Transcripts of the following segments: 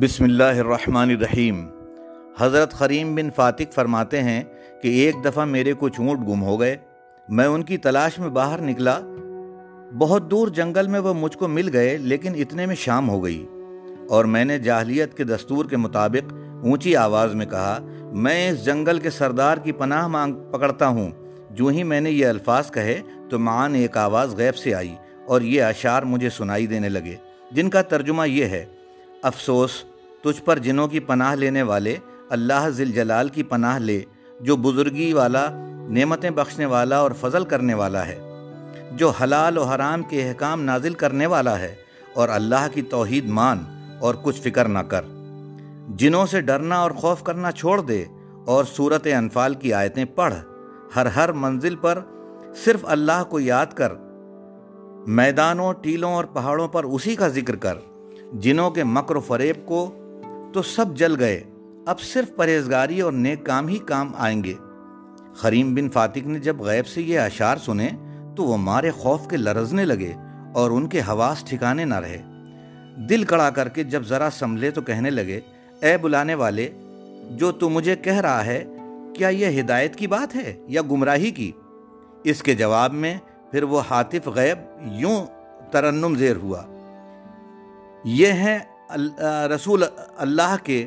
بسم اللہ الرحمن الرحیم۔ حضرت خریم بن فاتق فرماتے ہیں کہ ایک دفعہ میرے کچھ اونٹ گم ہو گئے۔ میں ان کی تلاش میں باہر نکلا۔ بہت دور جنگل میں وہ مجھ کو مل گئے، لیکن اتنے میں شام ہو گئی۔ اور میں نے جاہلیت کے دستور کے مطابق اونچی آواز میں کہا، میں اس جنگل کے سردار کی پناہ مانگ پکڑتا ہوں۔ جو ہی میں نے یہ الفاظ کہے تو معان ایک آواز غیب سے آئی اور یہ اشعار مجھے سنائی دینے لگے۔ جن کا ترجمہ یہ ہے افسوس، تجھ پر جنوں کی پناہ لینے والے اللہ ذل جلال کی پناہ لے، جو بزرگی والا، نعمتیں بخشنے والا اور فضل کرنے والا ہے، جو حلال و حرام کے احکام نازل کرنے والا ہے اور اللہ کی توحید مان اور کچھ فکر نہ کر۔ جنوں سے ڈرنا اور خوف کرنا چھوڑ دے اور صورت انفال کی آیتیں پڑھ۔ ہر ہر منزل پر صرف اللہ کو یاد کر، میدانوں، ٹیلوں اور پہاڑوں پر اسی کا ذکر کر۔ جنوں کے مکر و فریب کو تو سب جل گئے۔ اب صرف پرہیزگاری اور نیک کام ہی کام آئیں گے۔ خریم بن فاتق نے جب غیب سے یہ اشعار سنے تو وہ مارے خوف کے لرزنے لگے اور ان کے حواس ٹھکانے نہ رہے۔ دل کڑا کر کے جب ذرا سنبھلے تو کہنے لگے، اے بلانے والے، جو تو مجھے کہہ رہا ہے، کیا یہ ہدایت کی بات ہے یا گمراہی کی؟ اس کے جواب میں پھر وہ حاطف غیب یوں ترنم زیر ہوا۔ یہ ہیں رسول اللہ کے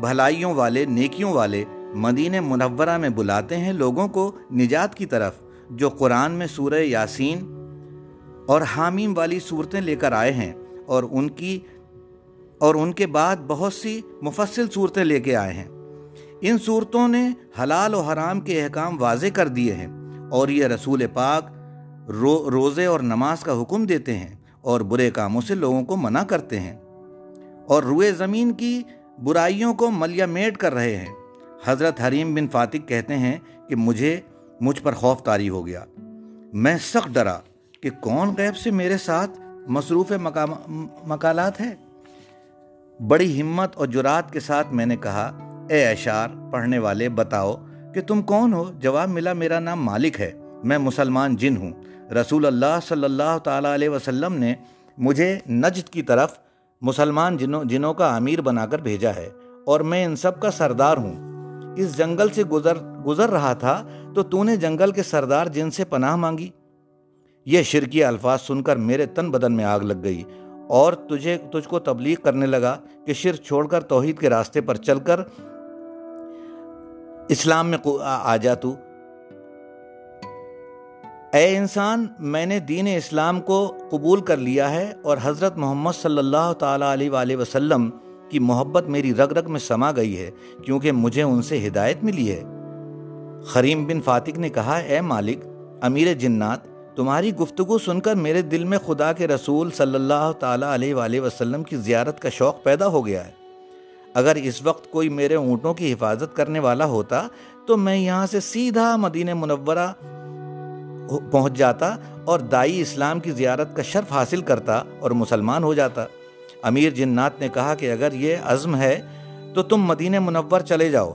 بھلائیوں والے، نیکیوں والے مدینہ منورہ میں بلاتے ہیں لوگوں کو نجات کی طرف، جو قرآن میں سورہ یاسین اور حامیم والی صورتیں لے کر آئے ہیں اور ان کی، اور ان کے بعد بہت سی مفصل صورتیں لے کے آئے ہیں۔ ان صورتوں نے حلال و حرام کے احکام واضح کر دیے ہیں اور یہ رسول پاک رو، روزے اور نماز کا حکم دیتے ہیں۔ اور برے کاموں سے لوگوں کو منع کرتے ہیں اور روئے زمین کی برائیوں کو ملیا میٹ کر رہے ہیں۔ حضرت حریم بن فاتق کہتے ہیں کہ مجھے مجھ پر خوف تاری ہو گیا۔ میں سخت ڈرا کہ کون غیب سے میرے ساتھ مصروف مکالات ہے۔ بڑی ہمت اور جرات کے ساتھ میں نے کہا، اے اشار پڑھنے والے بتاؤ کہ تم کون ہو؟ جواب ملا، میرا نام مالک ہے۔ میں مسلمان جن ہوں۔ رسول اللہ صلی اللہ تعالیٰ علیہ وسلم نے مجھے نجد کی طرف مسلمان جنوں جنوں کا امیر بنا کر بھیجا ہے اور میں ان سب کا سردار ہوں۔ اس جنگل سے گزر گزر رہا تھا تو تو نے جنگل کے سردار جن سے پناہ مانگی۔ یہ شرکی الفاظ سن کر میرے تن بدن میں آگ لگ گئی اور تجھے، تجھ کو تبلیغ کرنے لگا کہ شرک چھوڑ کر توحید کے راستے پر چل کر اسلام میں آ جا تو۔ اے انسان، میں نے دین اسلام کو قبول کر لیا ہے اور حضرت محمد صلی اللہ تعالیٰ علیہ وآلہ وسلم کی محبت میری رگ رگ میں سما گئی ہے کیونکہ مجھے ان سے ہدایت ملی ہے۔ خریم بن فاتق نے کہا، اے مالک، امیر جنات، تمہاری گفتگو سن کر میرے دل میں خدا کے رسول صلی اللہ تعالیٰ علیہ وآلہ وسلم کی زیارت کا شوق پیدا ہو گیا ہے۔ اگر اس وقت کوئی میرے اونٹوں کی حفاظت کرنے والا ہوتا، تو میں یہاں سے سیدھا مدینہ منورہ پہنچ جاتا اور دائی اسلام کی زیارت کا شرف حاصل کرتا اور مسلمان ہو جاتا۔ امیر جنات نے کہا کہ اگر یہ عزم ہے تو تم مدینہ منور چلے جاؤ۔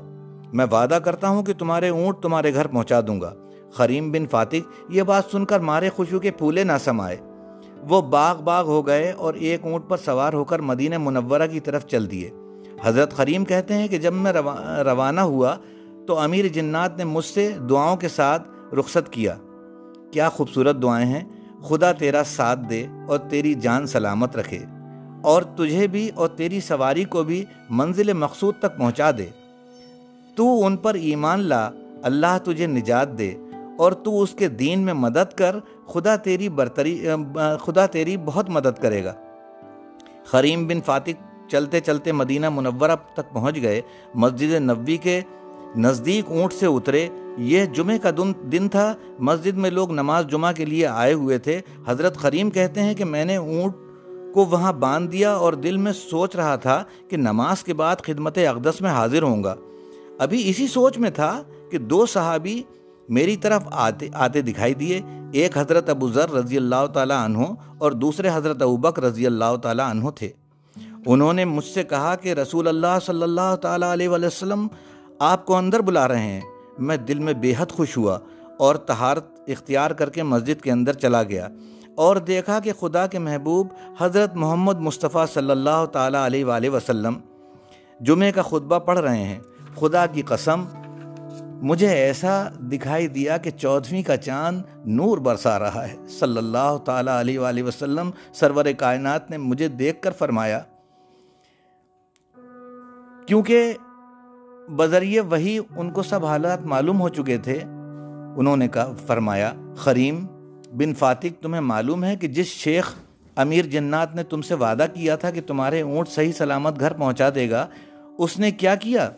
میں وعدہ کرتا ہوں کہ تمہارے اونٹ تمہارے گھر پہنچا دوں گا۔ خریم بن فاتق یہ بات سن کر مارے خوشو کے پھولے نہ سمائے۔ وہ باغ باغ ہو گئے اور ایک اونٹ پر سوار ہو کر مدینہ منورہ کی طرف چل دیے۔ حضرت خریم کہتے ہیں کہ جب میں روانہ ہوا تو امیر جنات نے مجھ سے دعاؤں کے ساتھ رخصت کیا۔ کیا خوبصورت دعائیں ہیں؟ خدا تیرا ساتھ دے اور تیری جان سلامت رکھے۔ اور تجھے بھی اور تیری سواری کو بھی منزل مقصود تک پہنچا دے۔ تو ان پر ایمان لا، اللہ تجھے نجات دے۔ اور تو اس کے دین میں مدد کر، خدا تیری برتری، خدا تیری بہت مدد کرے گا۔ خریم بن فاتق چلتے چلتے مدینہ منورہ تک پہنچ گئے۔ مسجد نبوی کے نزدیک اونٹ سے اترے۔ یہ جمعہ کا دن تھا۔ مسجد میں لوگ نماز جمعہ کے لیے آئے ہوئے تھے۔ حضرت خریم کہتے ہیں کہ میں نے اونٹ کو وہاں باندھ دیا اور دل میں سوچ رہا تھا کہ نماز کے بعد خدمت اقدس میں حاضر ہوں گا۔ ابھی اسی سوچ میں تھا کہ دو صحابی میری طرف آتے آتے دکھائی دیے۔ ایک حضرت ابو ذر رضی اللہ تعالیٰ عنہ اور دوسرے حضرت ابوبک رضی اللہ تعالیٰ عنہ تھے۔ انہوں نے مجھ سے کہا کہ رسول اللہ صلی اللہ تعالیٰ علیہ وسلم آپ کو اندر بلا رہے ہیں۔ میں دل میں بے حد خوش ہوا اور تہارت اختیار کر کے مسجد کے اندر چلا گیا اور دیکھا کہ خدا کے محبوب حضرت محمد مصطفیٰ صلی اللہ تعالیٰ علیہ وآلہ وسلم جمعے کا خطبہ پڑھ رہے ہیں۔ خدا کی قسم، مجھے ایسا دکھائی دیا کہ چودھویں کا چاند نور برسا رہا ہے۔ صلی اللہ تعالیٰ علیہ وآلہ وسلم سرور کائنات نے مجھے دیکھ کر فرمایا، کیونکہ بذریعے وہی ان کو سب حالات معلوم ہو چکے تھے۔ انہوں نے کہا، فرمایا، خریم بن فاتق، تمہیں معلوم ہے کہ جس شیخ امیر جنات نے تم سے وعدہ کیا تھا کہ تمہارے اونٹ صحیح سلامت گھر پہنچا دے گا، اس نے کیا کیا؟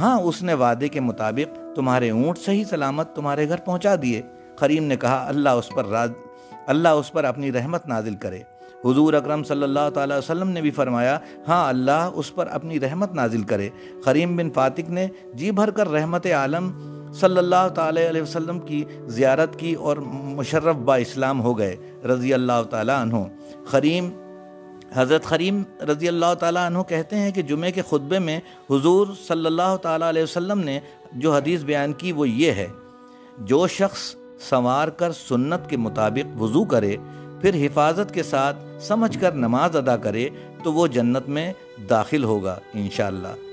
ہاں اس نے وعدے کے مطابق تمہارے اونٹ صحیح سلامت تمہارے گھر پہنچا دیے۔ کریم نے کہا، اللہ اس پر راز، اللہ اس پر اپنی رحمت نازل کرے۔ حضور اکرم صلی اللہ تعالیٰ وسلم نے بھی فرمایا ہاں اللہ اس پر اپنی رحمت نازل کرے۔ کریم بن فاتق نے جی بھر کر رحمت عالم صلی اللہ تعالیٰ علیہ وسلم کی زیارت کی اور مشرف با اسلام ہو گئے، رضی اللہ تعالیٰ عنہ۔ خریم، حضرت خریم رضی اللہ تعالیٰ عنہ کہتے ہیں کہ جمعے کے خطبے میں حضور صلی اللہ تعالیٰ علیہ وسلم نے جو حدیث بیان کی وہ یہ ہے، جو شخص سنوار کر سنت کے مطابق وضو کرے پھر حفاظت کے ساتھ سمجھ کر نماز ادا کرے تو وہ جنت میں داخل ہوگا انشاءاللہ۔